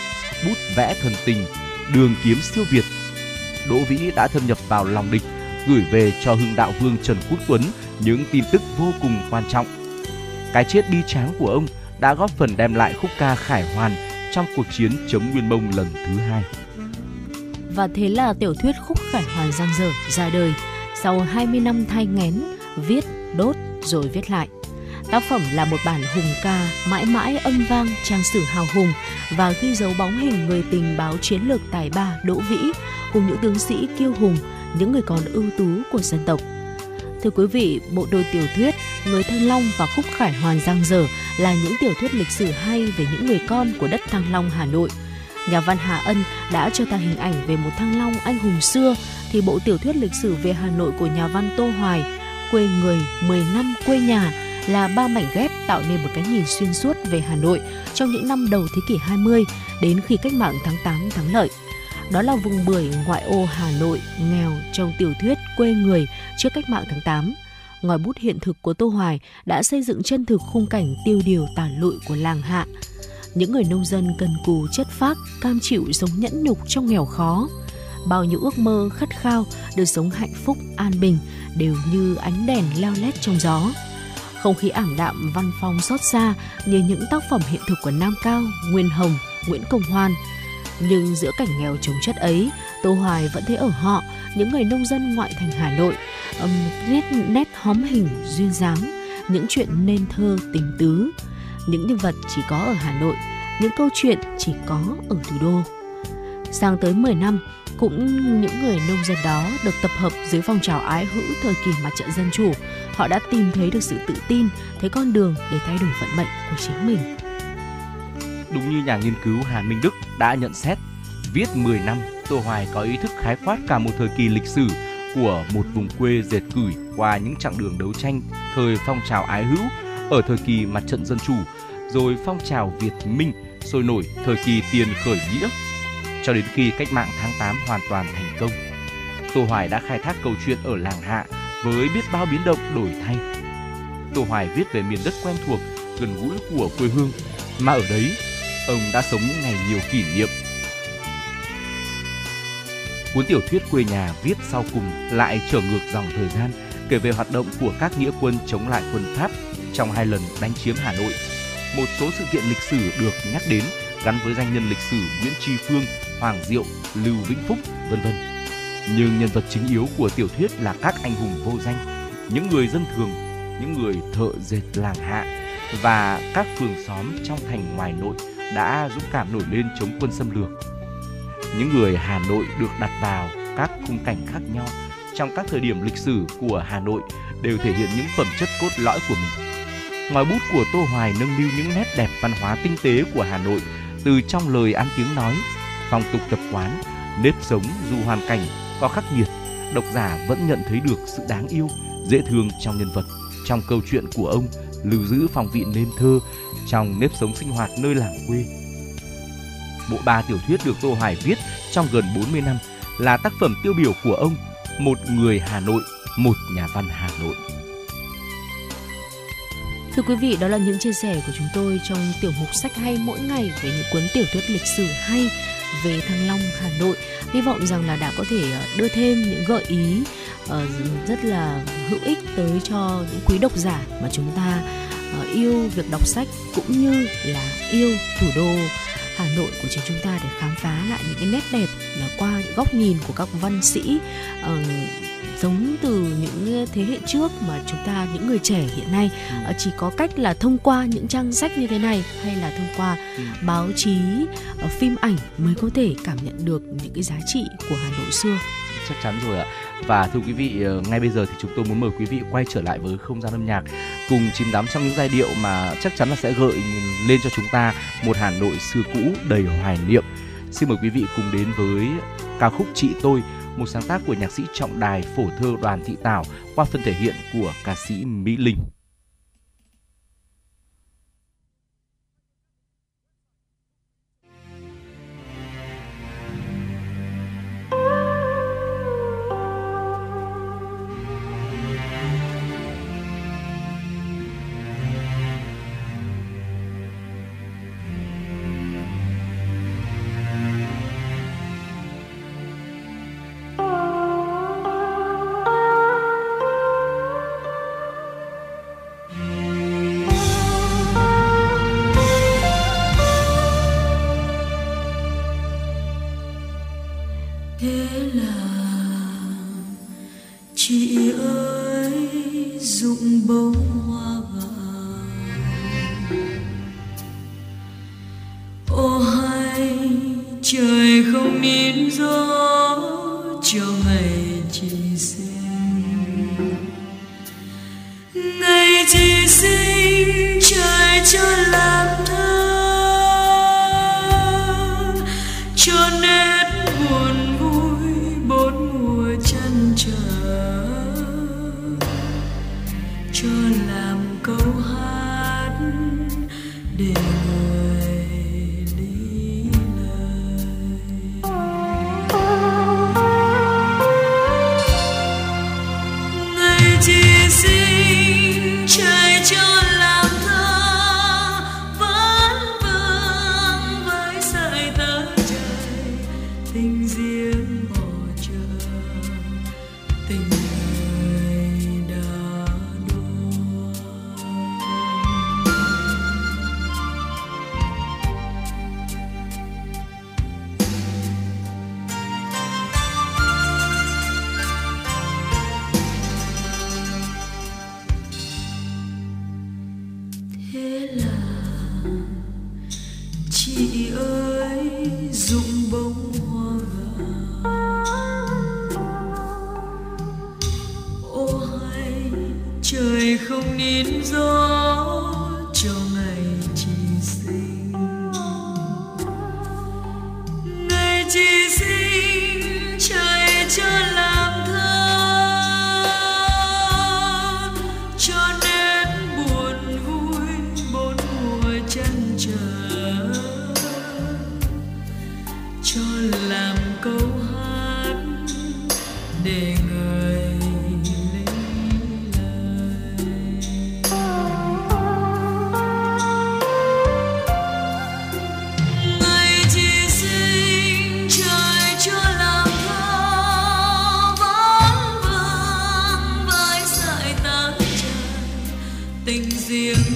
bút vẽ thần tình, đường kiếm siêu việt. Đỗ Vĩ đã thâm nhập vào lòng địch, gửi về cho hưng đạo vương Trần Quốc Tuấn những tin tức vô cùng quan trọng. Cái chết bi tráng của ông đã góp phần đem lại khúc ca khải hoàn trong cuộc chiến chống Nguyên Mông lần thứ hai. Và thế là tiểu thuyết Khúc Khải Hoàn Giang Dở ra đời sau 20 năm thay ngén, viết, đốt rồi viết lại. Tác phẩm là một bản hùng ca mãi mãi âm vang trang sử hào hùng và ghi dấu bóng hình người tình báo chiến lược tài ba Đỗ Vĩ cùng những tướng sĩ kiêu hùng, những người con ưu tú của dân tộc. Thưa quý vị, bộ đôi tiểu thuyết Người Thăng Long và Khúc Khải Hoàn Giang Dở là những tiểu thuyết lịch sử hay về những người con của đất Thăng Long Hà Nội. Nhà văn Hà Ân đã cho ta hình ảnh về một Thăng Long anh hùng xưa, thì bộ tiểu thuyết lịch sử về Hà Nội của nhà văn Tô Hoài, Quê người 10 năm quê nhà, là ba mảnh ghép tạo nên một cái nhìn xuyên suốt về Hà Nội trong những năm đầu thế kỷ 20 đến khi cách mạng tháng 8 thắng lợi. Đó là vùng bưởi ngoại ô Hà Nội nghèo trong tiểu thuyết Quê người trước cách mạng tháng 8. Ngòi bút hiện thực của Tô Hoài đã xây dựng chân thực khung cảnh tiêu điều tàn lụi của làng Hạ. Những người nông dân cần cù chất phác, cam chịu sống nhẫn nhục trong nghèo khó. Bao nhiêu ước mơ khát khao được sống hạnh phúc, an bình đều như ánh đèn leo lét trong gió không khí ảm đạm văn phong xót xa như những tác phẩm hiện thực của Nam Cao, Nguyên Hồng, Nguyễn Công Hoan. Nhưng giữa cảnh nghèo chống chất ấy, Tô Hoài vẫn thấy ở họ, những người nông dân ngoại thành Hà Nội, um, nét nét hóm hình duyên dáng, những chuyện nên thơ tình tứ. Những nhân vật chỉ có ở Hà Nội, những câu chuyện chỉ có ở thủ đô. Sang tới 10 năm, cũng những người nông dân đó được tập hợp dưới phong trào ái hữu thời kỳ mặt trận dân chủ. Họ đã tìm thấy được sự tự tin, thấy con đường để thay đổi vận mệnh của chính mình. Đúng như nhà nghiên cứu Hà Minh Đức đã nhận xét, viết 10 năm, Tô Hoài có ý thức khái quát cả một thời kỳ lịch sử của một vùng quê dệt cửi qua những chặng đường đấu tranh thời phong trào ái hữu ở thời kỳ mặt trận dân chủ, rồi phong trào Việt Minh sôi nổi thời kỳ tiền khởi nghĩa cho đến khi cách mạng tháng 8 hoàn toàn thành công. Tô Hoài đã khai thác câu chuyện ở làng Hạ với biết bao biến động đổi thay. Tô Hoài viết về miền đất quen thuộc, gần gũi của quê hương, mà ở đấy, ông đã sống những ngày nhiều kỷ niệm. Cuốn tiểu thuyết quê nhà viết sau cùng lại trở ngược dòng thời gian, kể về hoạt động của các nghĩa quân chống lại quân Pháp trong hai lần đánh chiếm Hà Nội. Một số sự kiện lịch sử được nhắc đến gắn với danh nhân lịch sử Nguyễn Tri Phương Hoàng Diệu, Lưu Vĩnh Phúc, vân vân. Nhưng nhân vật chính yếu của tiểu thuyết là các anh hùng vô danh, những người dân thường, những người thợ dệt làng hạ và các phường xóm trong thành ngoài nội đã dũng cảm nổi lên chống quân xâm lược. Những người Hà Nội được đặt vào các khung cảnh khác nhau trong các thời điểm lịch sử của Hà Nội đều thể hiện những phẩm chất cốt lõi của mình. Ngòi bút của Tô Hoài nâng niu những nét đẹp văn hóa tinh tế của Hà Nội từ trong lời ăn tiếng nói, phong tục tập quán, nếp sống dù hoàn cảnh có khắc nghiệt, độc giả vẫn nhận thấy được sự đáng yêu, dễ thương trong nhân vật, trong câu chuyện của ông lưu giữ phong vị nên thơ trong nếp sống sinh hoạt nơi làng quê. Bộ ba tiểu thuyết được Tô Hoài viết trong gần 40 năm là tác phẩm tiêu biểu của ông, một người Hà Nội, một nhà văn Hà Nội. Thưa quý vị, đó là những chia sẻ của chúng tôi trong tiểu mục sách hay mỗi ngày về những cuốn tiểu thuyết lịch sử hay về Thăng Long, Hà Nội. Hy vọng rằng là đã có thể ờ, đưa thêm những gợi ý ờ, rất là hữu ích tới cho những quý độc giả mà chúng ta ờ, yêu việc đọc sách cũng như là yêu thủ đô Hà Nội của chính chúng ta để khám phá lại những cái nét đẹp là qua những góc nhìn của các văn sĩ giống từ những thế hệ trước mà chúng ta những người trẻ hiện nay ừ. chỉ có cách là thông qua những trang sách như thế này hay là thông qua ừ. báo chí ờ, phim ảnh mới có thể cảm nhận được những cái giá trị của Hà Nội xưa chắc chắn rồi ạ và thưa quý vị ờ, ngay bây giờ thì chúng tôi muốn mời quý vị quay trở lại với không gian âm nhạc cùng chìm đắm trong những giai điệu mà chắc chắn là sẽ gợi lên cho chúng ta một Hà Nội xưa cũ đầy hoài niệm xin mời quý vị cùng đến với ca khúc chị tôi một sáng tác của nhạc sĩ trọng đài phổ thơ đoàn thị tảo qua phần thể hiện của ca sĩ mỹ linh. buồn vui bốn mùa chân trời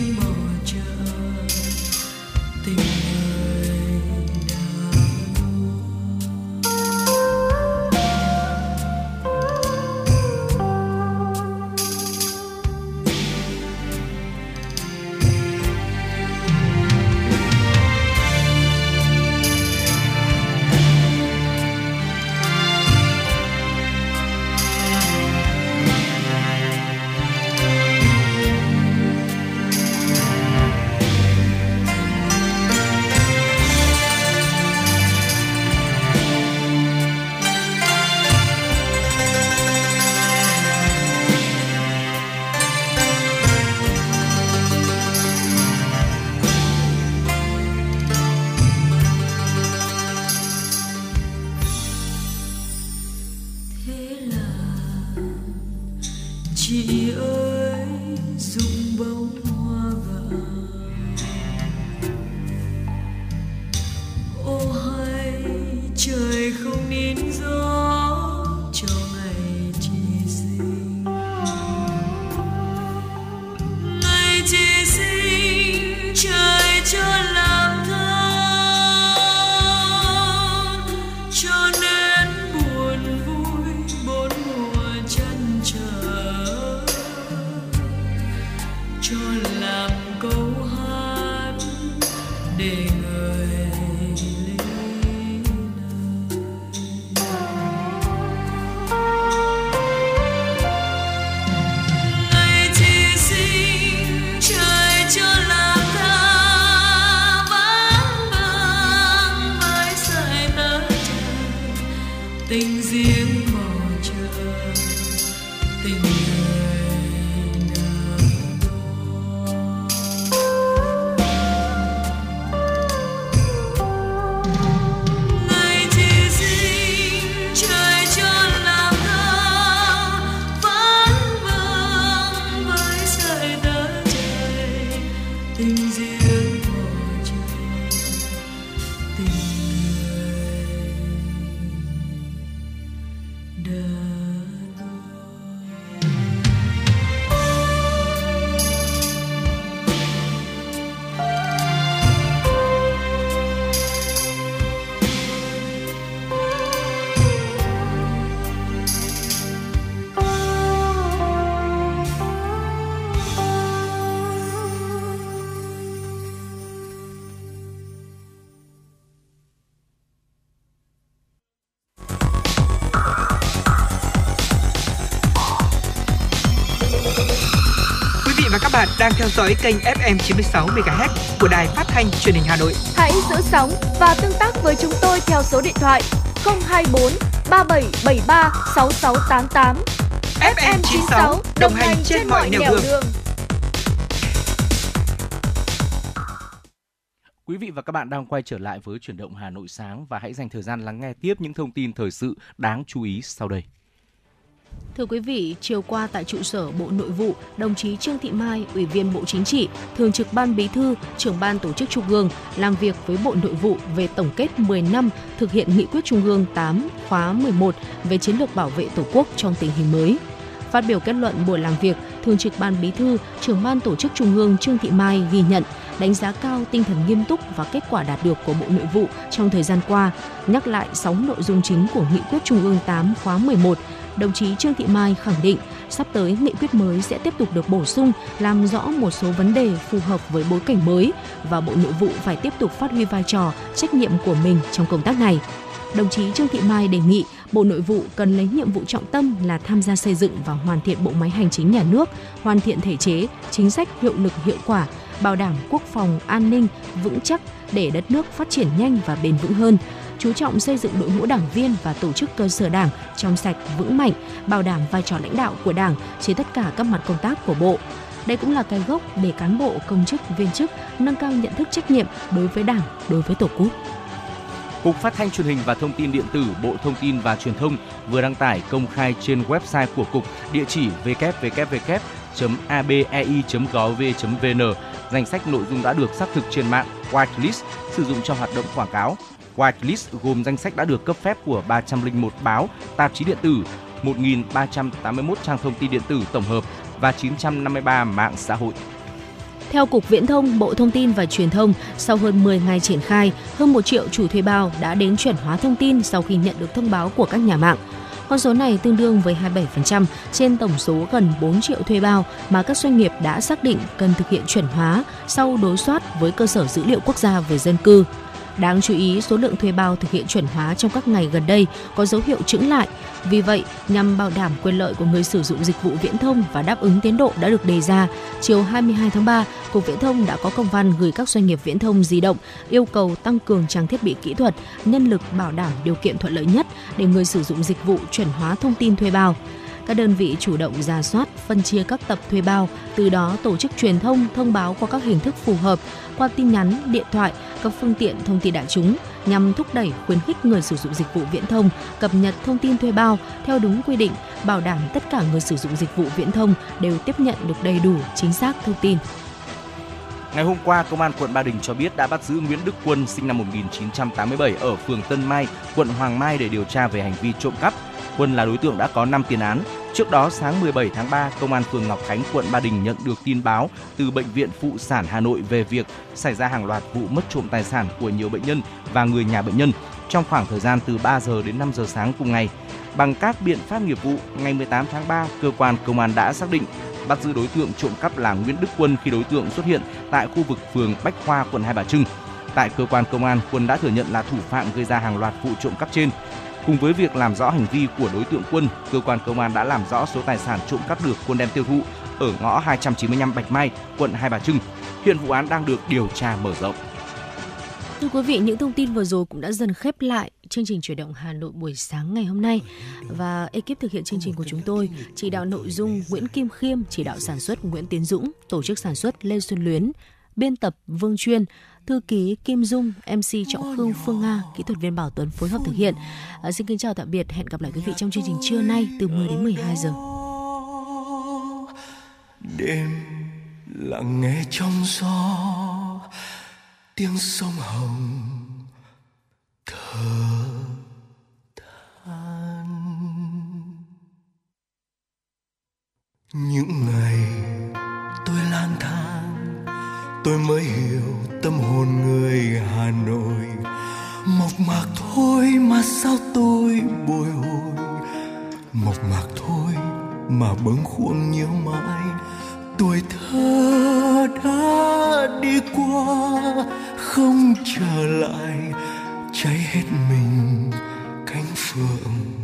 riêng chờ đang theo dõi kênh FM 96 MHz của đài phát thanh truyền hình Hà Nội. Hãy giữ sóng và tương tác với chúng tôi theo số điện thoại 024 3773 6688. FM 96 đồng hành trên mọi nẻo đường. Quý vị và các bạn đang quay trở lại với chuyển động Hà Nội sáng và hãy dành thời gian lắng nghe tiếp những thông tin thời sự đáng chú ý sau đây. Thưa quý vị, chiều qua tại trụ sở Bộ Nội vụ, đồng chí Trương Thị Mai, Ủy viên Bộ Chính trị, Thường trực Ban Bí thư, Trưởng ban Tổ chức Trung ương làm việc với Bộ Nội vụ về tổng kết 10 năm thực hiện Nghị quyết Trung ương 8 khóa 11 về chiến lược bảo vệ Tổ quốc trong tình hình mới. Phát biểu kết luận buổi làm việc, Thường trực Ban Bí thư, Trưởng ban Tổ chức Trung ương Trương Thị Mai ghi nhận, đánh giá cao tinh thần nghiêm túc và kết quả đạt được của Bộ Nội vụ trong thời gian qua, nhắc lại 6 nội dung chính của Nghị quyết Trung ương 8 khóa 11 đồng chí Trương Thị Mai khẳng định Sắp tới, nghị quyết mới sẽ tiếp tục được bổ sung, làm rõ một số vấn đề phù hợp với bối cảnh mới và Bộ Nội vụ phải tiếp tục phát huy vai trò, trách nhiệm của mình trong công tác này. Đồng chí Trương Thị Mai đề nghị Bộ Nội vụ cần lấy nhiệm vụ trọng tâm là tham gia xây dựng và hoàn thiện bộ máy hành chính nhà nước, hoàn thiện thể chế, chính sách hiệu lực hiệu quả, bảo đảm quốc phòng an ninh vững chắc để đất nước phát triển nhanh và bền vững hơn chú trọng xây dựng đội ngũ đảng viên và tổ chức cơ sở đảng trong sạch vững mạnh, bảo đảm vai trò lãnh đạo của đảng trên tất cả các mặt công tác của bộ. Đây cũng là cái gốc để cán bộ, công chức, viên chức nâng cao nhận thức trách nhiệm đối với đảng, đối với tổ quốc. Cục Phát thanh Truyền hình và Thông tin Điện tử Bộ Thông tin và Truyền thông vừa đăng tải công khai trên website của cục địa chỉ www.abei.gov.vn danh sách nội dung đã được xác thực trên mạng whitelist sử dụng cho hoạt động quảng cáo. Whitelist gồm danh sách đã được cấp phép của 301 báo, tạp chí điện tử, 1.381 trang thông tin điện tử tổng hợp và 953 mạng xã hội. Theo Cục Viễn thông, Bộ Thông tin và Truyền thông, sau hơn 10 ngày triển khai, hơn 1 triệu chủ thuê bao đã đến chuẩn hóa thông tin sau khi nhận được thông báo của các nhà mạng. Con số này tương đương với 27% trên tổng số gần 4 triệu thuê bao mà các doanh nghiệp đã xác định cần thực hiện chuẩn hóa sau đối soát với cơ sở dữ liệu quốc gia về dân cư. Đáng chú ý, số lượng thuê bao thực hiện chuẩn hóa trong các ngày gần đây có dấu hiệu chững lại. Vì vậy, nhằm bảo đảm quyền lợi của người sử dụng dịch vụ viễn thông và đáp ứng tiến độ đã được đề ra, chiều 22 tháng 3, Cục Viễn thông đã có công văn gửi các doanh nghiệp viễn thông di động yêu cầu tăng cường trang thiết bị kỹ thuật, nhân lực bảo đảm điều kiện thuận lợi nhất để người sử dụng dịch vụ chuẩn hóa thông tin thuê bao các đơn vị chủ động ra soát, phân chia các tập thuê bao, từ đó tổ chức truyền thông, thông báo qua các hình thức phù hợp, qua tin nhắn, điện thoại, các phương tiện thông tin đại chúng nhằm thúc đẩy khuyến khích người sử dụng dịch vụ viễn thông cập nhật thông tin thuê bao theo đúng quy định, bảo đảm tất cả người sử dụng dịch vụ viễn thông đều tiếp nhận được đầy đủ, chính xác thông tin. Ngày hôm qua, Công an quận Ba Đình cho biết đã bắt giữ Nguyễn Đức Quân sinh năm 1987 ở phường Tân Mai, quận Hoàng Mai để điều tra về hành vi trộm cắp. Quân là đối tượng đã có 5 tiền án. Trước đó sáng 17 tháng 3, Công an phường Ngọc Khánh, quận Ba Đình nhận được tin báo từ bệnh viện phụ sản Hà Nội về việc xảy ra hàng loạt vụ mất trộm tài sản của nhiều bệnh nhân và người nhà bệnh nhân trong khoảng thời gian từ 3 giờ đến 5 giờ sáng cùng ngày. Bằng các biện pháp nghiệp vụ, ngày 18 tháng 3, cơ quan công an đã xác định bắt giữ đối tượng trộm cắp là Nguyễn Đức Quân khi đối tượng xuất hiện tại khu vực phường Bách Khoa, quận Hai Bà Trưng. Tại cơ quan công an, Quân đã thừa nhận là thủ phạm gây ra hàng loạt vụ trộm cắp trên. Cùng với việc làm rõ hành vi của đối tượng Quân, cơ quan công an đã làm rõ số tài sản trộm cắp được Quân đem tiêu thụ ở ngõ 295 Bạch Mai, quận Hai Bà Trưng. Hiện vụ án đang được điều tra mở rộng. Thưa quý vị, những thông tin vừa rồi cũng đã dần khép lại chương trình chuyển động Hà Nội buổi sáng ngày hôm nay. Và ekip thực hiện chương trình của chúng tôi, chỉ đạo nội dung Nguyễn Kim Khiêm, chỉ đạo sản xuất Nguyễn Tiến Dũng, tổ chức sản xuất Lê Xuân Luyến, biên tập Vương Chuyên, thư ký Kim Dung, MC Trọng Khương Phương Nga, kỹ thuật viên Bảo Tuấn phối hợp thực hiện. À, xin kính chào tạm biệt, hẹn gặp lại quý vị trong chương trình trưa nay từ 10 đến 12 giờ. Đêm lặng nghe trong gió tiếng sông hồng thở than những ngày tôi lang thang tôi mới hiểu tâm hồn người hà nội. Mộc mạc thôi mà sao tôi bồi hồi? Mộc mạc thôi mà bâng khuâng nhớ mãi. Tuổi thơ đã đi qua, không trở lại. Cháy hết mình cánh phượng.